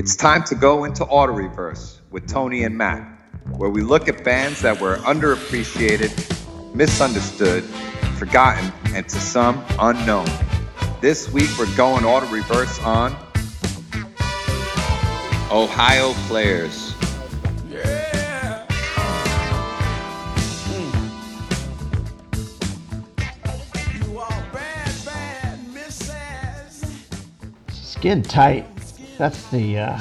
It's time to go into Auto Reverse with Tony and Matt, where we look at bands that were underappreciated, misunderstood, forgotten, and to some unknown. This week we're going Auto Reverse on Ohio Players. Yeah. Skin tight. That's the uh,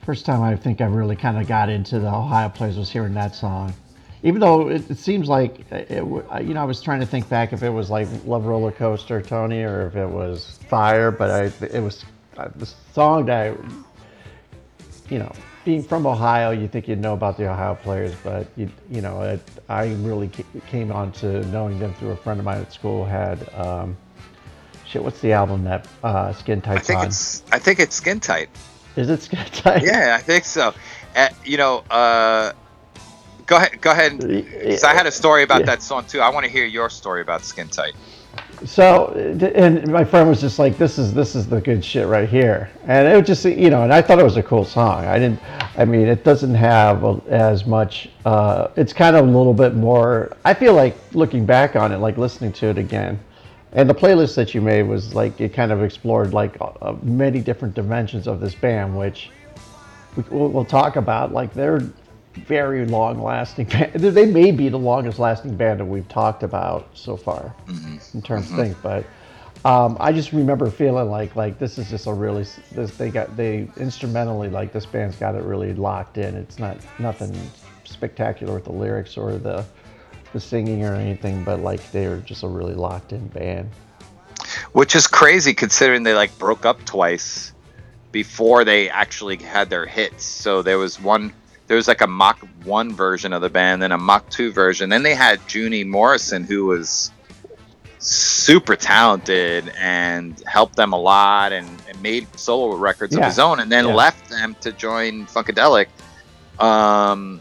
first time I think I really kind of got into the Ohio Players was hearing that song. Even though it, it seems like it, you know, I was trying to think back if it was like Love Roller Coaster, Tony, or if it was Fire, but I it was uh, the song that I, you know, being from Ohio, you think you'd know about the Ohio Players, but you you know, it, I really came on to knowing them through a friend of mine at school had. Um, Shit, what's the album that uh, Skin Tight? I think on? it's I think it's Skin Tight. Is it Skin Tight? Yeah, I think so. Uh, you know, uh, go ahead, go ahead. Because I had a story about yeah. that song too. I want to hear your story about Skin Tight. So, and my friend was just like, "This is this is the good shit right here," and it was just you know, and I thought it was a cool song. I didn't, I mean, it doesn't have as much. Uh, it's kind of a little bit more. I feel like looking back on it, like listening to it again and the playlist that you made was like it kind of explored like uh, many different dimensions of this band which we, will we'll talk about like they're very long lasting band they may be the longest lasting band that we've talked about so far mm-hmm. in terms mm-hmm. of things but um, I just remember feeling like like this is just a really this they got they instrumentally like this band's got it really locked in it's not nothing spectacular with the lyrics or the the singing or anything, but like they're just a really locked in band. Which is crazy considering they like broke up twice before they actually had their hits. So there was one there was like a Mach 1 version of the band, then a Mach 2 version. Then they had Junie Morrison who was super talented and helped them a lot and, and made solo records yeah. of his own and then yeah. left them to join Funkadelic. Um,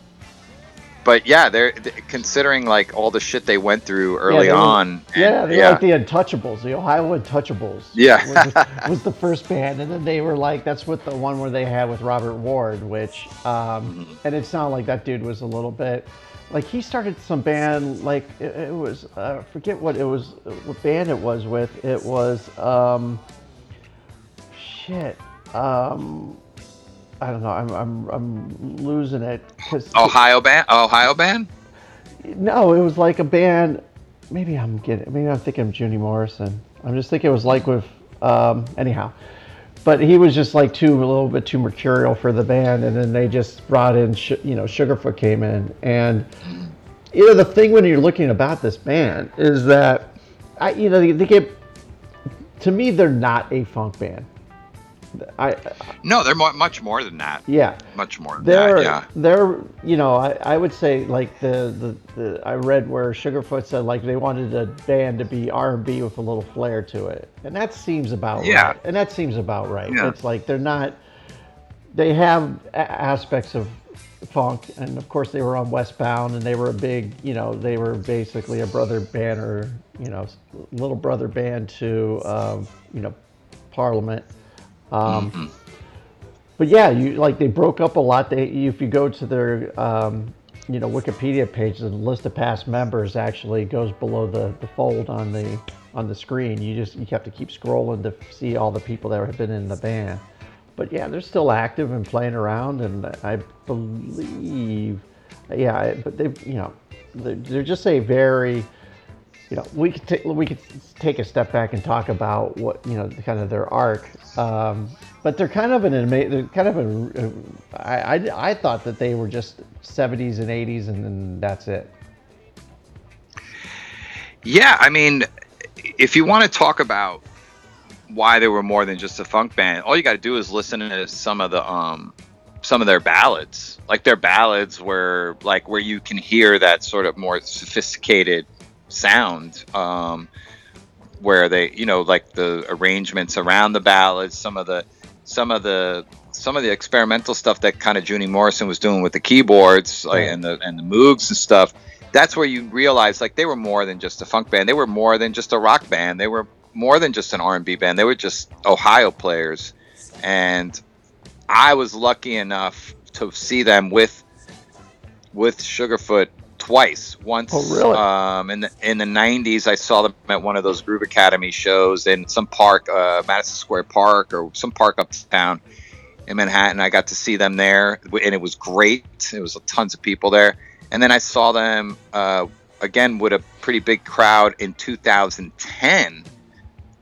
but yeah, they're, considering like all the shit they went through early yeah, on. And, yeah, they're yeah. like the Untouchables, the Ohio Untouchables. Yeah, was the, was the, first band, and then they were like, that's what the one where they had with Robert Ward, which, um, mm-hmm. and it sounded like that dude was a little bit, like he started some band, like it, it was, uh, forget what it was, what band it was with. It was, um, shit. Um, I don't know. I'm I'm I'm losing it. Cause Ohio band. Ohio band. No, it was like a band. Maybe I'm getting. Maybe I'm thinking of Junie Morrison. I'm just thinking it was like with. Um, anyhow, but he was just like too a little bit too mercurial for the band, and then they just brought in. You know, Sugarfoot came in, and you know the thing when you're looking about this band is that I you know they, they get to me they're not a funk band I, no, they're more, much more than that. Yeah, much more than they're, that. Yeah, they're you know I, I would say like the, the, the I read where Sugarfoot said like they wanted a band to be R and B with a little flair to it, and that seems about yeah. right. And that seems about right. Yeah. It's like they're not. They have aspects of funk, and of course they were on Westbound, and they were a big you know they were basically a brother band or you know little brother band to um, you know Parliament um, mm-hmm. But yeah, you like they broke up a lot. They if you go to their um, you know Wikipedia page, the list of past members actually goes below the, the fold on the on the screen. You just you have to keep scrolling to see all the people that have been in the band. But yeah, they're still active and playing around, and I believe, yeah, but they you know they're, they're just a very you know, we could take we could take a step back and talk about what you know, kind of their arc. Um, but they're kind of an amazing. Kind of a. a I, I I thought that they were just 70s and 80s, and then that's it. Yeah, I mean, if you want to talk about why they were more than just a funk band, all you got to do is listen to some of the um some of their ballads. Like their ballads were like where you can hear that sort of more sophisticated sound um, where they you know like the arrangements around the ballads some of the some of the some of the experimental stuff that kind of Junie Morrison was doing with the keyboards like, and the and the moogs and stuff that's where you realize like they were more than just a funk band. They were more than just a rock band. They were more than just an R&B band. They were just Ohio players. And I was lucky enough to see them with with Sugarfoot twice. Once, oh, really? um, in the in the '90s, I saw them at one of those Groove Academy shows in some park, uh, Madison Square Park, or some park uptown in Manhattan. I got to see them there, and it was great. It was tons of people there. And then I saw them uh, again with a pretty big crowd in 2010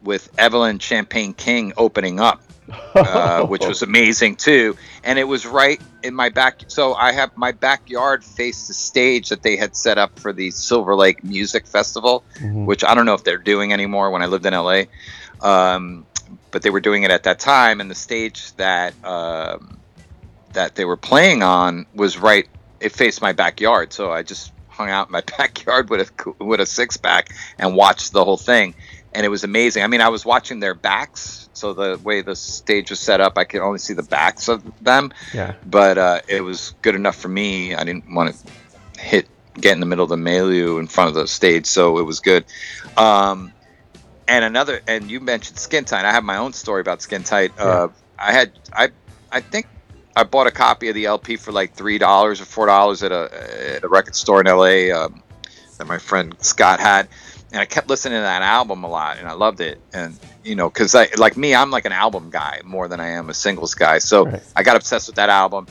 with Evelyn Champagne King opening up, uh, which was amazing too. And it was right in my back. So I have my backyard faced the stage that they had set up for the Silver Lake Music Festival, mm-hmm. which I don't know if they're doing anymore. When I lived in LA, um, but they were doing it at that time, and the stage that um, that they were playing on was right. It faced my backyard, so I just hung out in my backyard with a with a six pack and watched the whole thing, and it was amazing. I mean, I was watching their backs, so the way the stage was set up, I could only see the backs of them. Yeah. But uh, it was good enough for me. I didn't want to hit get in the middle of the milieu in front of the stage, so it was good. Um, and another, and you mentioned Skin Tight. I have my own story about Skin Tight. Yeah. Uh, I had, I, I think I bought a copy of the LP for like three dollars or four dollars at a at a record store in LA um, that my friend Scott had, and I kept listening to that album a lot, and I loved it. And you know, because I like me, I'm like an album guy more than I am a singles guy. So right. I got obsessed with that album.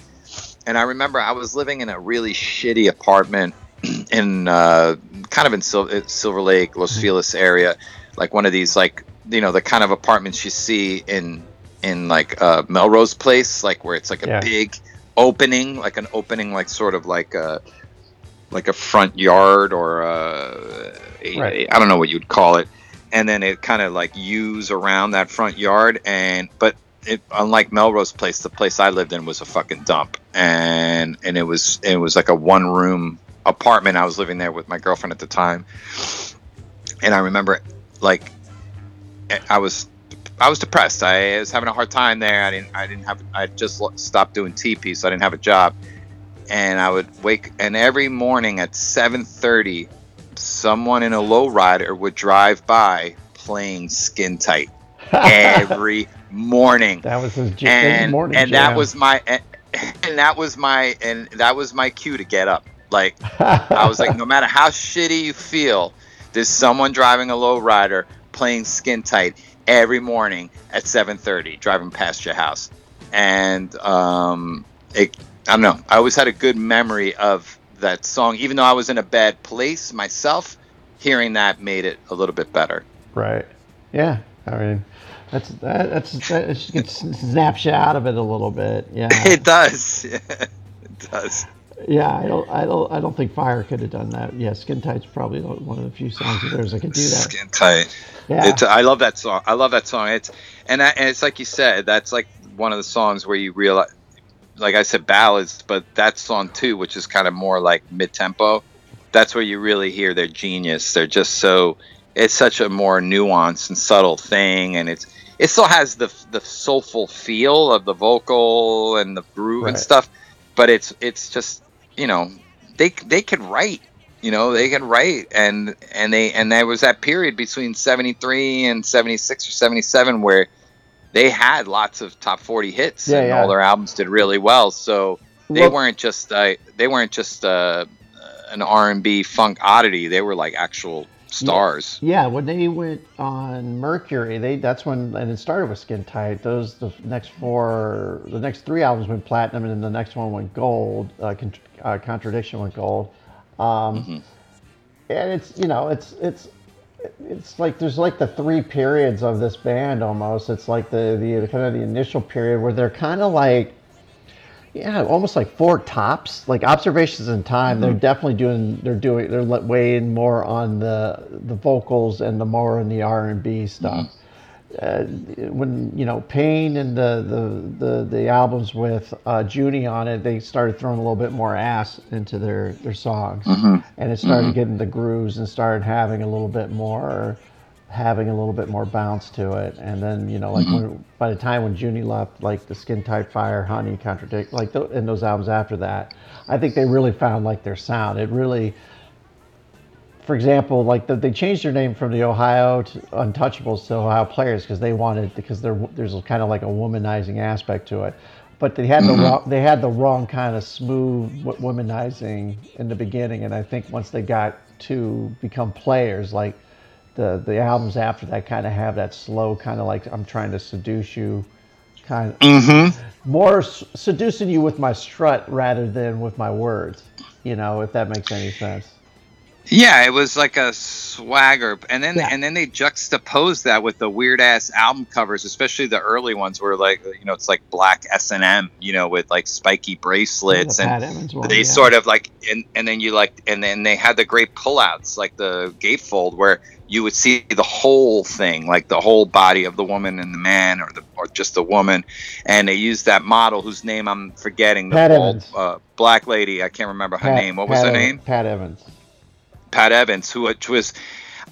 And I remember I was living in a really shitty apartment in uh, kind of in Sil- Silver Lake, Los mm-hmm. Feliz area like one of these like you know the kind of apartments you see in in like uh, Melrose Place, like where it's like a yeah. big opening, like an opening, like sort of like a like a front yard or a, a, right. I don't know what you'd call it, and then it kind of like use around that front yard, and but it, unlike Melrose Place, the place I lived in was a fucking dump, and and it was it was like a one room apartment. I was living there with my girlfriend at the time, and I remember like eh, I was I was depressed. I was having a hard time there. I didn't I didn't have I just stopped doing TP, so I didn't have a job. And I would wake and every morning at 7:30 someone in a lowrider would drive by playing Skin Tight every morning. That was his, and, morning and jam. that was my and, and that was my and that was my cue to get up. Like I was like no matter how shitty you feel, there's someone driving a lowrider playing Skin Tight every morning at 7:30, driving past your house, and um, it, I don't know. I always had a good memory of that song, even though I was in a bad place myself. Hearing that made it a little bit better. Right. Yeah. I mean, that's that, that's that, it snaps you out of it a little bit. Yeah. It does. Yeah, it does. Yeah, I don't, I don't, I don't think Fire could have done that. Yeah, Skin Tight's probably one of the few songs of theirs that could do that. Skin Tight. Yeah, it's, I love that song. I love that song. It's and, that, and it's like you said, that's like one of the songs where you realize, like I said, ballads, but that song too, which is kind of more like mid tempo. That's where you really hear their genius. They're just so. It's such a more nuanced and subtle thing, and it's it still has the the soulful feel of the vocal and the groove right. and stuff, but it's it's just you know, they they could write. You know, they can write, and and they and there was that period between '73 and '76 or '77 where they had lots of top 40 hits, yeah, and yeah. all their albums did really well. So they well, weren't just uh, they weren't just uh, an R&B funk oddity. They were like actual stars. Yeah, when they went on Mercury, they that's when and it started with Skin Tight. Those the next four, the next three albums went platinum, and then the next one went gold. Uh, con- uh, Contradiction went gold. Um, mm-hmm. And it's you know it's it's it's like there's like the three periods of this band almost. It's like the the, the kind of the initial period where they're kind of like yeah, almost like four tops. Like observations in time, mm-hmm. they're definitely doing. They're doing. They're weighing more on the the vocals and the more in the R and B stuff. Uh, when you know Pain and the the the, the albums with uh, Junie on it, they started throwing a little bit more ass into their their songs, mm-hmm. and it started mm-hmm. getting the grooves and started having a little bit more having a little bit more bounce to it. And then, you know, like mm-hmm. when, by the time when Junie left, like the Skin Tight Fire, Honey, Contradict, like th- in those albums after that, I think they really found like their sound. It really, for example, like the, they changed their name from the Ohio to Untouchables to Ohio Players because they wanted because there's kind of like a womanizing aspect to it. but they had mm-hmm. the wrong they had the wrong kind of smooth womanizing in the beginning, and I think once they got to become players, like the the albums after that, kind of have that slow kind of like I'm trying to seduce you, kind of mm-hmm. more seducing you with my strut rather than with my words. You know, if that makes any sense. Yeah, it was like a swagger, and then yeah. and then they juxtaposed that with the weird ass album covers, especially the early ones, where like you know it's like black S and M, you know, with like spiky bracelets, and one, they yeah. sort of like and and then you like and then they had the great pullouts, like the gatefold, where you would see the whole thing, like the whole body of the woman and the man, or the or just the woman, and they used that model whose name I'm forgetting, the Pat bald, uh, black lady, I can't remember her Pat, name. What was Pat her name? Pat Evans. Pat Evans, who which was,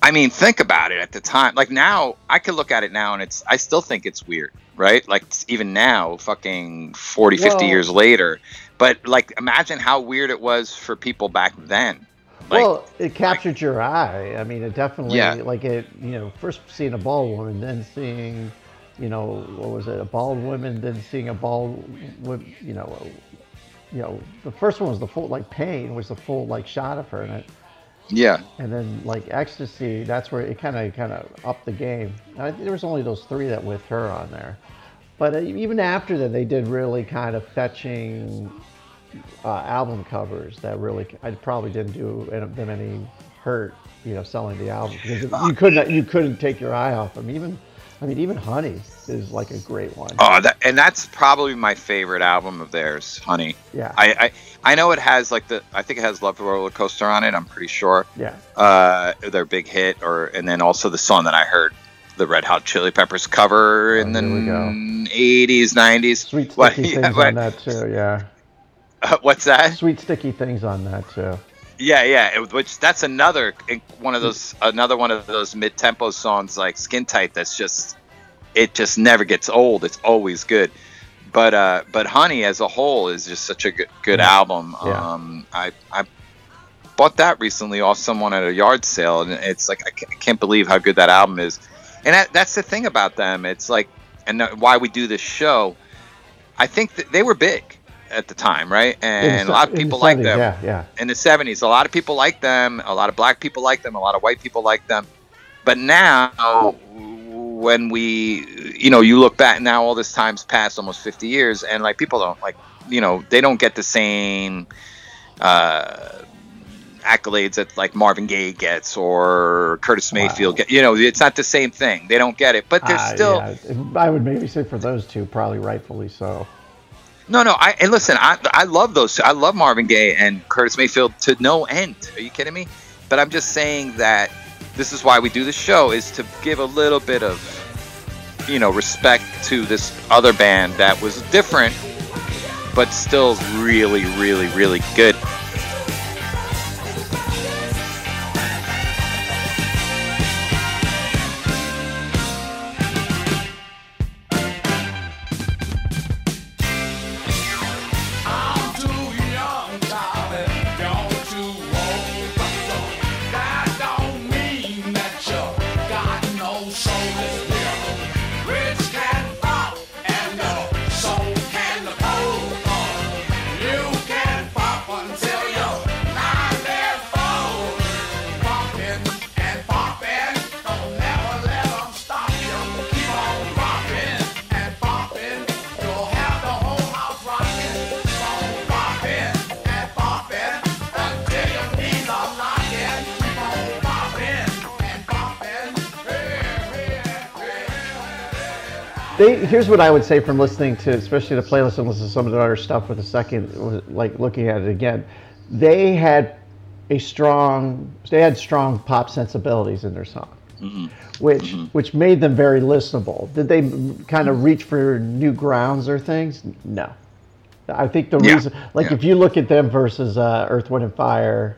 I mean, think about it at the time. Like now, I could look at it now and it's, I still think it's weird, right? Like even now, fucking 40, 50 well, years later. But like, imagine how weird it was for people back then. Like, well, it captured like, your eye. I mean, it definitely, yeah. like it, you know, first seeing a bald woman, then seeing, you know, what was it, a bald woman, then seeing a bald, you know, you know, the first one was the full, like, pain was the full, like, shot of her. And it, yeah. And then like ecstasy, that's where it kind of kind of upped the game. I, there was only those three that with her on there, but uh, even after that, they did really kind of fetching uh, album covers that really I probably didn't do them any hurt, you know, selling the album because you couldn't you couldn't take your eye off them. Even I mean, even Honey is like a great one. Oh, that, and that's probably my favorite album of theirs, Honey. Yeah. I, I I know it has like the I think it has Love the Roller Coaster on it. I'm pretty sure. Yeah. Uh, their big hit, or and then also the song that I heard, the Red Hot Chili Peppers cover oh, in the 80s, 90s. Sweet sticky what, things yeah, on that too. Yeah. Uh, what's that? Sweet sticky things on that too. Yeah, yeah. It, which that's another one of those another one of those mid tempo songs like Skin Tight. That's just it just never gets old. It's always good. But uh, but Honey as a whole is just such a good good yeah. album. Yeah. Um, I I bought that recently off someone at a yard sale, and it's like I can't believe how good that album is. And that, that's the thing about them. It's like and why we do this show. I think that they were big at the time, right? And a lot of people like them. Yeah, yeah. In the 70s, a lot of people like them. A lot of black people like them. A lot of white people like them. But now, when we, you know, you look back now, all this time's passed, almost 50 years, and like people don't like, you know, they don't get the same uh, accolades that like Marvin Gaye gets or Curtis Mayfield wow. get. You know, it's not the same thing. They don't get it, but they're uh, still. Yeah. I would maybe say for those two, probably rightfully so. No, no. I and listen. I I love those. I love Marvin Gaye and Curtis Mayfield to no end. Are you kidding me? But I'm just saying that this is why we do the show is to give a little bit of you know respect to this other band that was different, but still really, really, really good. They here's what I would say from listening to especially the playlist and listening to some of the other stuff with a second like looking at it again. They had a strong they had strong pop sensibilities in their song. Mm-hmm. Which mm-hmm. which made them very listenable. Did they kind of reach for new grounds or things? No. I think the yeah. reason, like, yeah. if you look at them versus uh, Earth, Wind, and Fire,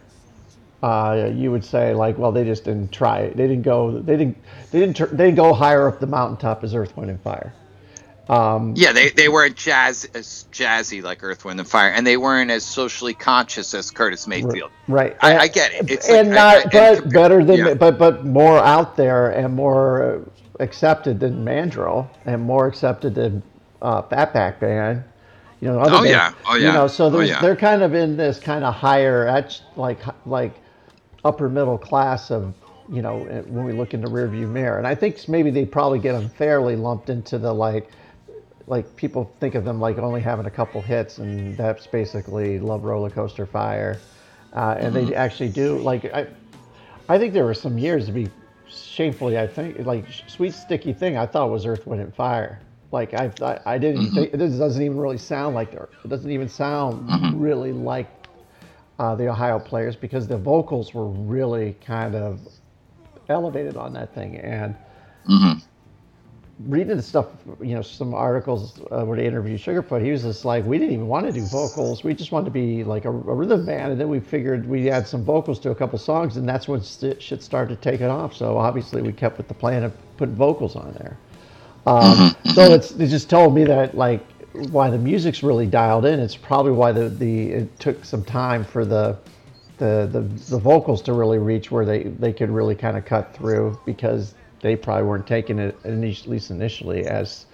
uh, you would say like, well, they just didn't try it. They didn't go. They didn't. They didn't. They didn't go higher up the mountaintop as Earth, Wind, and Fire. Um, yeah, they, they weren't jazz as jazzy like Earth, Wind, and Fire, and they weren't as socially conscious as Curtis Mayfield. Right, I, and, I get it. It's and like, not, I, but and, better than, yeah. but but more out there and more accepted than Mandrill, and more accepted than uh, Fatback Band. You know, other oh bands, yeah, oh yeah. You know, so oh, yeah. they're kind of in this kind of higher, like like upper middle class of you know when we look in the rearview mirror, and I think maybe they probably get unfairly lumped into the like like people think of them like only having a couple hits, and that's basically Love Roller Coaster Fire, uh, and mm-hmm. they actually do like I, I think there were some years to be shamefully I think like Sweet Sticky Thing I thought was Earth Wind and Fire. Like I I, I didn't mm-hmm. think it doesn't even really sound like Earth. it doesn't even sound mm-hmm. really like uh, the Ohio players because the vocals were really kind of elevated on that thing and. Mm-hmm reading the stuff, you know, some articles uh, where they interviewed Sugarfoot, he was just like, we didn't even want to do vocals. We just wanted to be like a, a rhythm band. And then we figured we add some vocals to a couple songs, and that's when st- shit started taking off. So obviously, we kept with the plan of putting vocals on there. Um, mm-hmm. so it's, it just told me that, like, why the music's really dialed in. It's probably why the, the it took some time for the the, the, the vocals to really reach where they, they could really kind of cut through because they probably weren't taking it at least initially as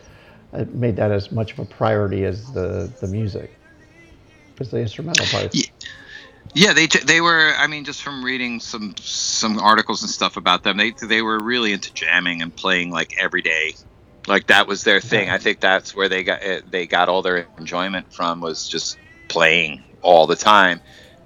uh, made that as much of a priority as the the music as the instrumental part. Yeah. Yeah, they they were. I mean, just from reading some some articles and stuff about them, they they were really into jamming and playing like every day, like that was their thing. I think that's where they got they got all their enjoyment from was just playing all the time,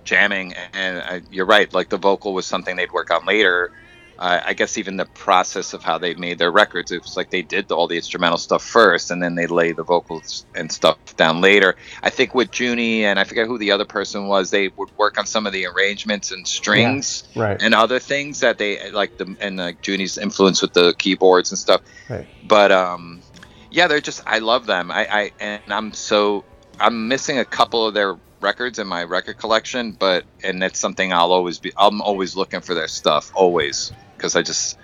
jamming. And I, you're right, like the vocal was something they'd work on later uh, I guess even the process of how they made their records, it was like they did all the instrumental stuff first, and then they lay the vocals and stuff down later. I think with Junie and I forget who the other person was, they would work on some of the arrangements and strings yeah, right. and other things that they like the and like Junie's influence with the keyboards and stuff. Right. But um, yeah, they're just I love them. I, I and I'm so I'm missing a couple of their records in my record collection, but and that's something I'll always be. I'm always looking for their stuff, always because I just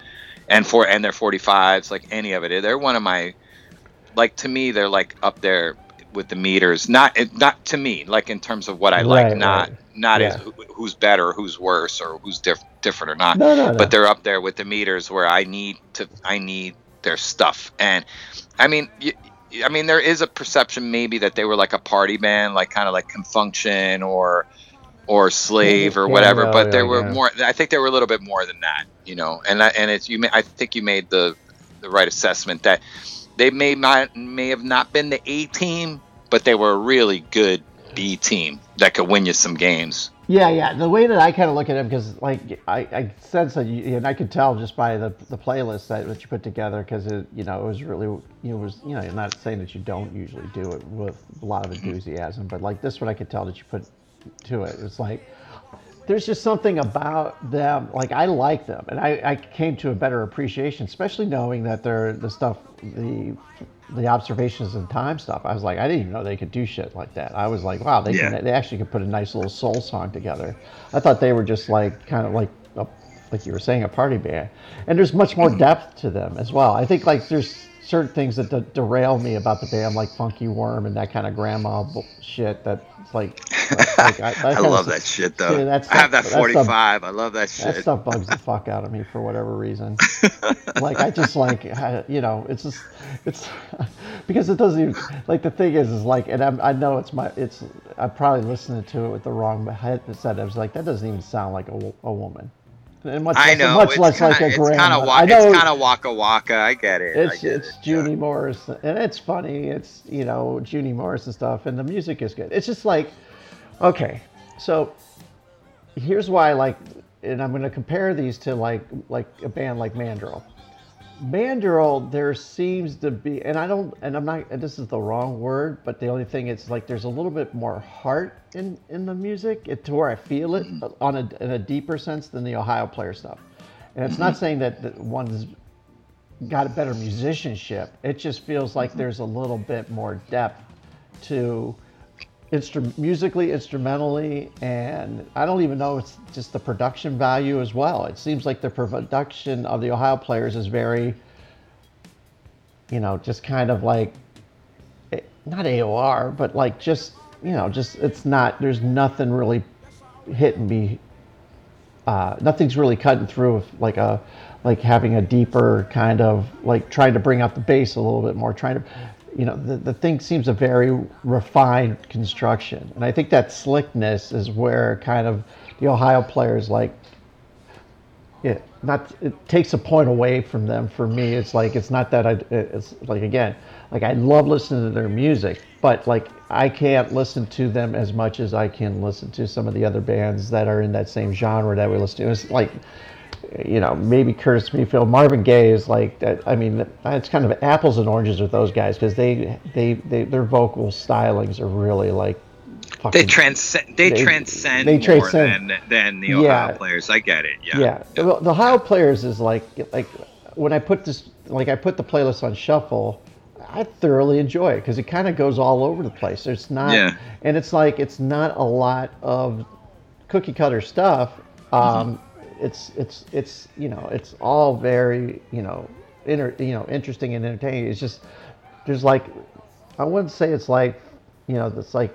and for and their 45s, like any of it, they're one of my like to me they're like up there with the meters. Not not to me, like in terms of what I like, right, not right. not yeah. as who's better, who's worse, or who's diff- different or not. No, no, no. But they're up there with the meters where I need to I need their stuff. And I mean, I mean, there is a perception maybe that they were like a party band, like kind of like Con Funk Shun or or slave or whatever. but there were more. I think there were a little bit more than that, you know. And that, and it's you. I think you made the the right assessment that they may not may have not been the A team, but they were a really good B team that could win you some games. Yeah, yeah. The way that I kind of look at it, because like I, I sense that, you, and I could tell just by the the playlist that, that you put together, because it, you know, it was really, you know, was, you know, I'm not saying that you don't usually do it with a lot of mm-hmm. enthusiasm, but like this one, I could tell that you put to it. It's like there's just something about them. Like I like them, and I, I came to a better appreciation, especially knowing that they're the stuff, the the observations and time stuff. I was like, I didn't even know they could do shit like that. I was like, wow, they yeah. can, they actually could put a nice little soul song together. I thought they were just like kind of like a, like you were saying a party band, and there's much more hmm. depth to them as well. I think like there's certain things that de- derail me about the band, like Funky Worm and that kind of grandma shit. That's like, like I, I love that shit though. Stuff, I have that 45. Stuff, I love that shit. That stuff bugs the fuck out of me for whatever reason. like I just like, you know, it's just, it's because it doesn't even like the thing is, is like, and I'm, i know it's my, it's, I'm probably listening to it with the wrong headset. I was like, that doesn't even sound like a, a woman and much I know. Much less kinda, like a grand. Kinda I know it's kind of waka waka. I get it. It's get it's it, Junie yeah. Morris, and it's funny. It's you know Junie Morris and stuff, and the music is good. It's just like, okay, so here's why I like, and I'm going to compare these to like like a band like Mandrill. Mandrill, there seems to be, and I don't, and I'm not, and this is the wrong word, but the only thing is like there's a little bit more heart in in the music, it, to where I feel it mm-hmm. on a in a deeper sense than the Ohio player stuff. And it's not mm-hmm. saying that, that one's got a better musicianship. It just feels like mm-hmm. there's a little bit more depth to instru- musically, instrumentally, and I don't even know it's just the production value as well. It seems like the production of the Ohio players is very, you know, just kind of like, eh, not AOR, but like just, you know, just it's not, there's nothing really hitting me. Uh, nothing's really cutting through with like a, like having a deeper kind of like trying to bring out the bass a little bit more, trying to, you know, the, the thing seems a very refined construction. And I think that slickness is where kind of the Ohio players like it not it takes a point away from them for me it's like it's not that i it's like again like i love listening to their music but like i can't listen to them as much as i can listen to some of the other bands that are in that same genre that we listen to it's like you know maybe curtis mayfield marvin gaye is like that i mean it's kind of apples and oranges with those guys because they, they they their vocal stylings are really like they transcend. They, they, transcend they transcend more than than the Ohio yeah. players. I get it. Yeah. Yeah. The, the Ohio players is like like when I put this like I put the playlist on shuffle. I thoroughly enjoy it because it kind of goes all over the place. There's not, yeah. and it's like it's not a lot of cookie cutter stuff. Um, mm-hmm. It's it's it's you know it's all very you know inter, you know interesting and entertaining. It's just there's like I wouldn't say it's like you know it's like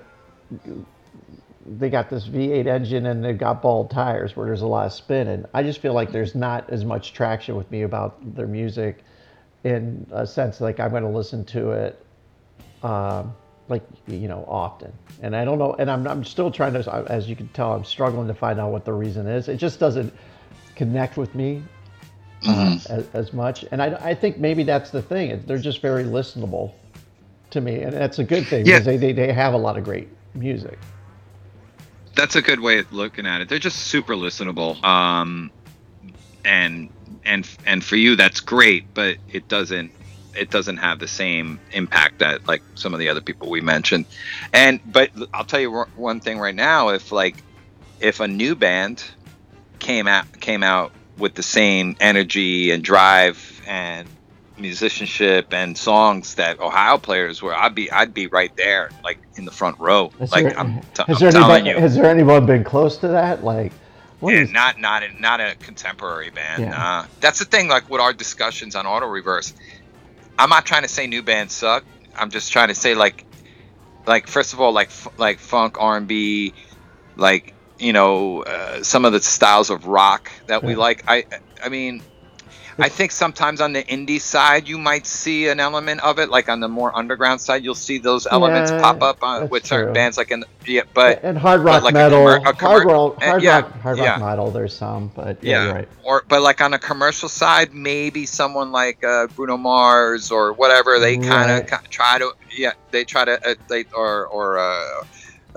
they got this V8 engine and they've got bald tires where there's a lot of spin. And I just feel like there's not as much traction with me about their music in a sense like I'm going to listen to it um, like, you know, often. And I don't know. And I'm, I'm still trying to, as you can tell, I'm struggling to find out what the reason is. It just doesn't connect with me uh, mm-hmm. as, as, much. And I, I think maybe that's the thing. They're just very listenable to me. And that's a good thing yeah. because they, they, they have a lot of great music. That's a good way of looking at it. They're just super listenable. Um, and and and for you that's great, but it doesn't it doesn't have the same impact that like some of the other people we mentioned. And but I'll tell you one thing right now, if like if a new band came out came out with the same energy and drive and musicianship and songs that Ohio players were, I'd be I'd be right there, like in the front row. Has like there, I'm, t- has I'm there telling anybody, you. Has there anyone been close to that? Like, yeah, is... not not a, not a contemporary band. Yeah. Uh, that's the thing. Like with our discussions on Auto Reverse, I'm not trying to say new bands suck. I'm just trying to say like, like first of all, like like funk, R&B, like you know uh, some of the styles of rock that we like. I I mean I think sometimes on the indie side you might see an element of it, like on the more underground side, you'll see those elements yeah, pop up uh, with certain true. bands, like in yeah, but and hard rock like metal, a, a hard, rock, hard, yeah, rock, hard rock metal. There's some, but yeah, yeah. right. Or but like on a commercial side, maybe someone like uh, Bruno Mars or whatever, they kind of right. try to yeah, they try to uh, they or or. Uh,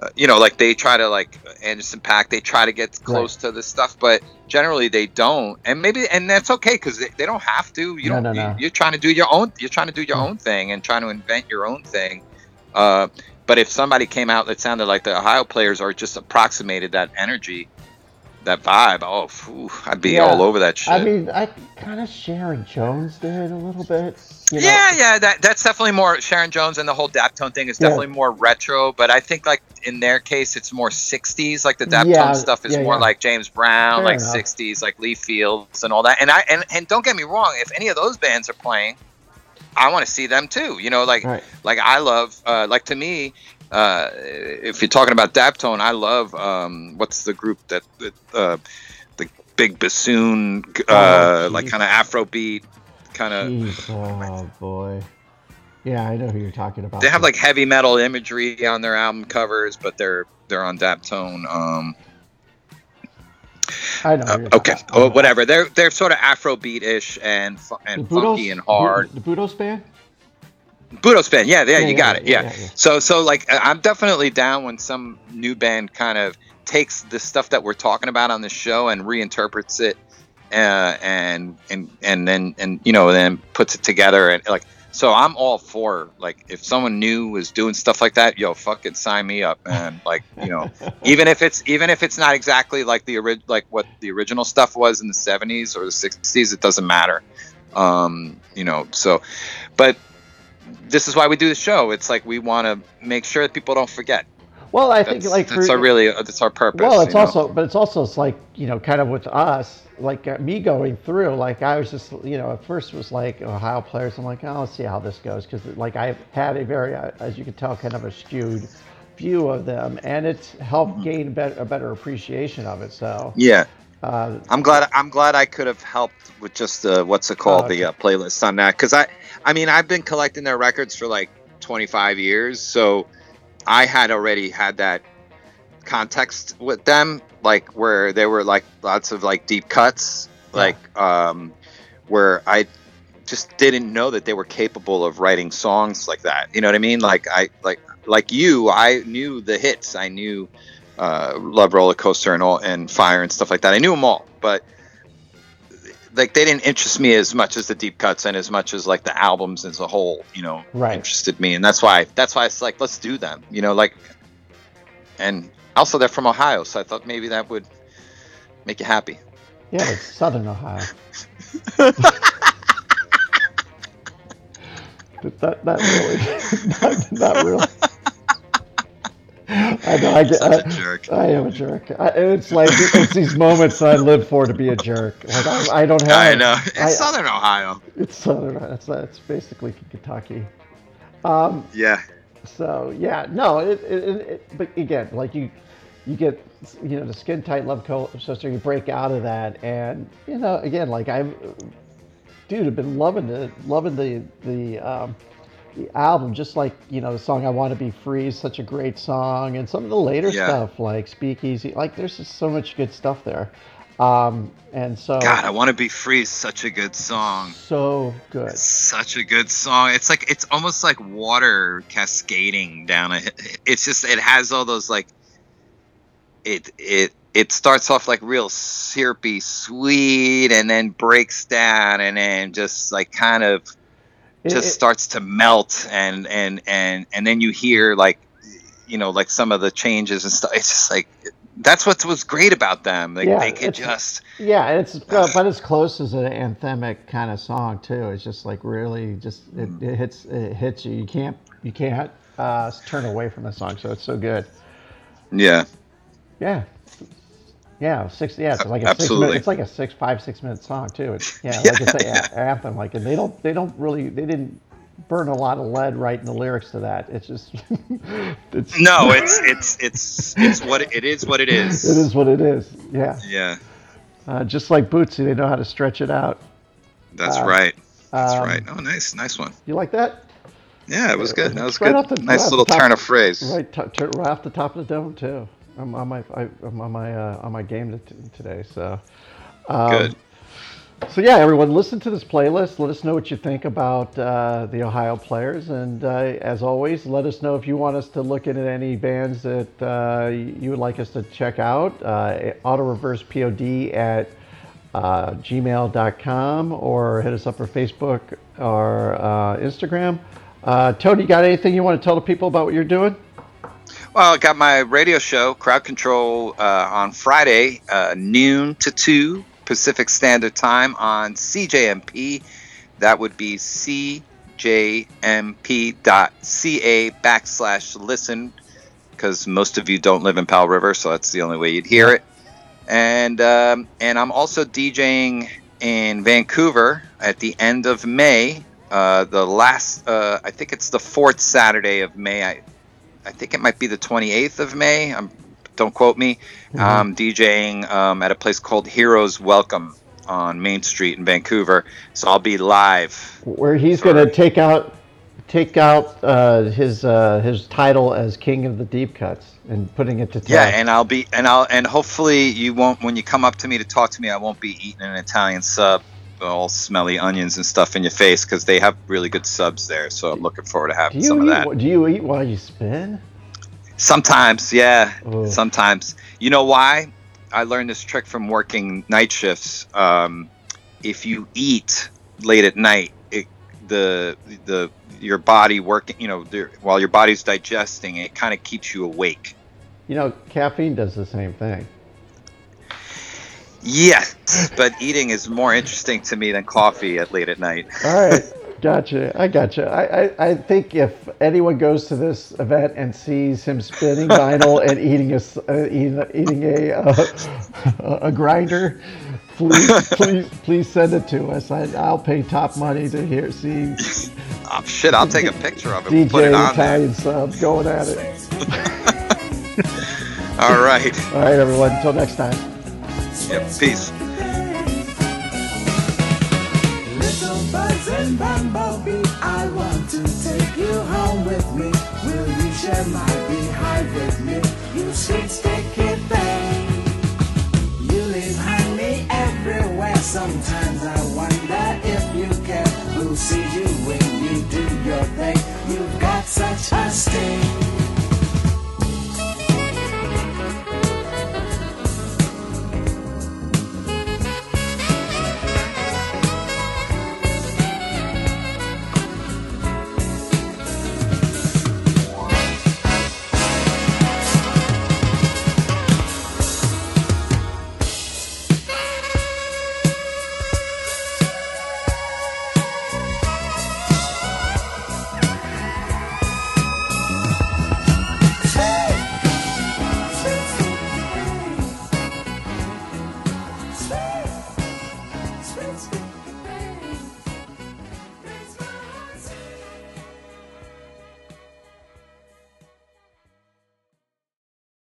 uh, you know, like they try to like Anderson .Paak, they try to get close right. to this stuff, but generally they don't. And maybe, and that's okay because they, they, don't have to. You no, don't. No, no. You, are trying to do your own. You're trying to do your own thing and trying to invent your own thing. Uh, but if somebody came out that sounded like the Ohio players or just approximated that energy, that vibe, oh, phew, I'd be yeah. all over that shit. I mean, I kind of Sharon Jones did a little bit. You know? Yeah, yeah, that that's definitely more Sharon Jones and the whole Daptone thing is definitely yeah. more retro. But I think like in their case, it's more '60s. Like the Daptone yeah, stuff is more like James Brown, Fair like enough. '60s, like Lee Fields and all that. And I and and don't get me wrong, if any of those bands are playing, I want to see them too. You know, like right. like I love uh, like to me, uh, if you're talking about Daptone, I love um, what's the group that, uh, the big bassoon, uh, oh, like kind of Afrobeat, kind of. Oh boy. Yeah, I know who you're talking about. They have like heavy metal imagery on their album covers, but they're they're on Daptone. Um, I know. Uh, okay, oh, whatever. They're they're sort of Afrobeat ish and and funky and hard. The Budos band. Budos band, yeah, yeah, yeah you got yeah, it, yeah. So, so like, I'm definitely down when some new band kind of takes the stuff that we're talking about on the show and reinterprets it, uh, and and and then and you know then puts it together and like. So I'm all for like if someone new was doing stuff like that, yo, fucking sign me up, man. Like you know, even if it's even if it's not exactly like the ori- like what the original stuff was in the 70s or the 60s, it doesn't matter. Um, you know, so, but this is why we do the show. It's like we want to make sure that people don't forget. Well, I think like that's our really that's our purpose. Well, it's also, know? but it's also it's like you know, kind of with us, like uh, me going through. Like I was just you know, at first was like Ohio players. I'm like, oh, let's see how this goes because like I've had a very, uh, as you can tell, kind of a skewed view of them, and it's helped mm-hmm. gain a better, a better appreciation of it. So yeah, uh, I'm glad I'm glad I could have helped with just uh, what's it called oh, okay. the uh, playlist on that because I I mean I've been collecting their records for like 25 years, so I had already had that context with them, like where there were like lots of like deep cuts, yeah. like um, where I just didn't know that they were capable of writing songs like that. You know what I mean? Like I like like you, I knew the hits. I knew uh, Love Roller Coaster and all and Fire and stuff like that. I knew them all, but like they didn't interest me as much as the deep cuts and as much as like the albums as a whole. You know, right. interested me, and that's why that's why it's like let's do them. You know, like and also they're from Ohio, so I thought maybe that would make you happy. Yeah, it's Southern Ohio. not, not really. not, not really. I know. I, get, I, I, am a jerk. I, it's like it's these moments I live for to be a jerk. Like I, I don't have. I know. It's Southern Ohio. It's Southern. It's it's basically Kentucky. Um, yeah. So yeah, no. It, it, it, but again, like you, you get you know the skin tight love coat. coaster. You break out of that, and you know again, like I've dude, I've been loving the loving the the um, the album. Just like you know, the song "I Want to Be Free" is such a great song, and some of the later yeah. stuff like "Speakeasy," like there's just so much good stuff there. Um, and so, God, I want to be free is such a good song. So good. Such a good song. It's like it's almost like water cascading down a. It's just it has all those like. It it it starts off like real syrupy sweet and then breaks down and then just like kind of just it, starts to melt and and and and then you hear like you know like some of the changes and stuff it's just like that's what was great about them like yeah, they could just yeah it's uh, but as close as an anthemic kind of song too it's just like really just it, mm. it hits it hits you you can't you can't uh, turn away from the song so it's so good yeah yeah yeah, six. Yeah, it's like a Absolutely. six. Minute, it's like a six, five, six minute song too. It's yeah, like it's yeah. anthem. Like, and they don't, they don't really, they didn't burn a lot of lead writing the lyrics to that. It's just, it's no, it's it's it's it's what it, it is. What it is. It is what it is. Yeah. Yeah. Uh, just like Bootsy, they know how to stretch it out. That's uh, right. That's um, right. Oh, nice, nice one. You like that? Yeah, it was good. That was right good. The, nice little top, turn of phrase. Right, t- right off the top of the dome too. I'm on my I, am on my uh, on my game t- today. So um, good. So yeah, everyone, listen to this playlist. Let us know what you think about uh, the Ohio players, and uh, as always, let us know if you want us to look into any bands that uh, you would like us to check out. Uh, Auto Reverse Pod at uh, gmail.com or hit us up for Facebook or uh, Instagram. Tony, you got anything you want to tell the people about what you're doing? Well, I got my radio show, Crowd Control, uh, on Friday, uh, noon to 2 Pacific Standard Time on CJMP. That would be cjmp.ca backslash listen, because most of you don't live in Powell River, so that's the only way you'd hear it. And, um, and I'm also DJing in Vancouver at the end of May. Uh, the last, uh, I think it's the fourth Saturday of May. I, I think it might be the 28th of May. I'm, don't quote me. Mm-hmm. Um, DJing um, at a place called Heroes Welcome on Main Street in Vancouver. So I'll be live. Where he's going to take out take out uh, his uh, his title as King of the Deep Cuts and putting it to test. Yeah, and I'll be and I'll and hopefully you won't when you come up to me to talk to me, I won't be eating an Italian sub all smelly onions and stuff in your face because they have really good subs there. So I'm looking forward to having some eat, of that. Do you eat while you spin? Sometimes, yeah. Ooh. Sometimes. You know why? I learned this trick from working night shifts. Um, if you eat late at night, it, the the your body working, you know, while your body's digesting, it kind of keeps you awake. You know, caffeine does the same thing. Yes, but eating is more interesting to me than coffee at late at night. All right, gotcha. I gotcha. I, I, I think if anyone goes to this event and sees him spinning vinyl and eating a uh, eating, eating a uh, a grinder, please please please send it to us. I, I'll pay top money to hear see. oh, shit! I'll take a picture of it. DJ put it on Italian sub going at it. All right. All right, everyone. Until next time. Yep. Peace. and bumblebee, I want to take you home with me. Will you share my behind with me? You sweet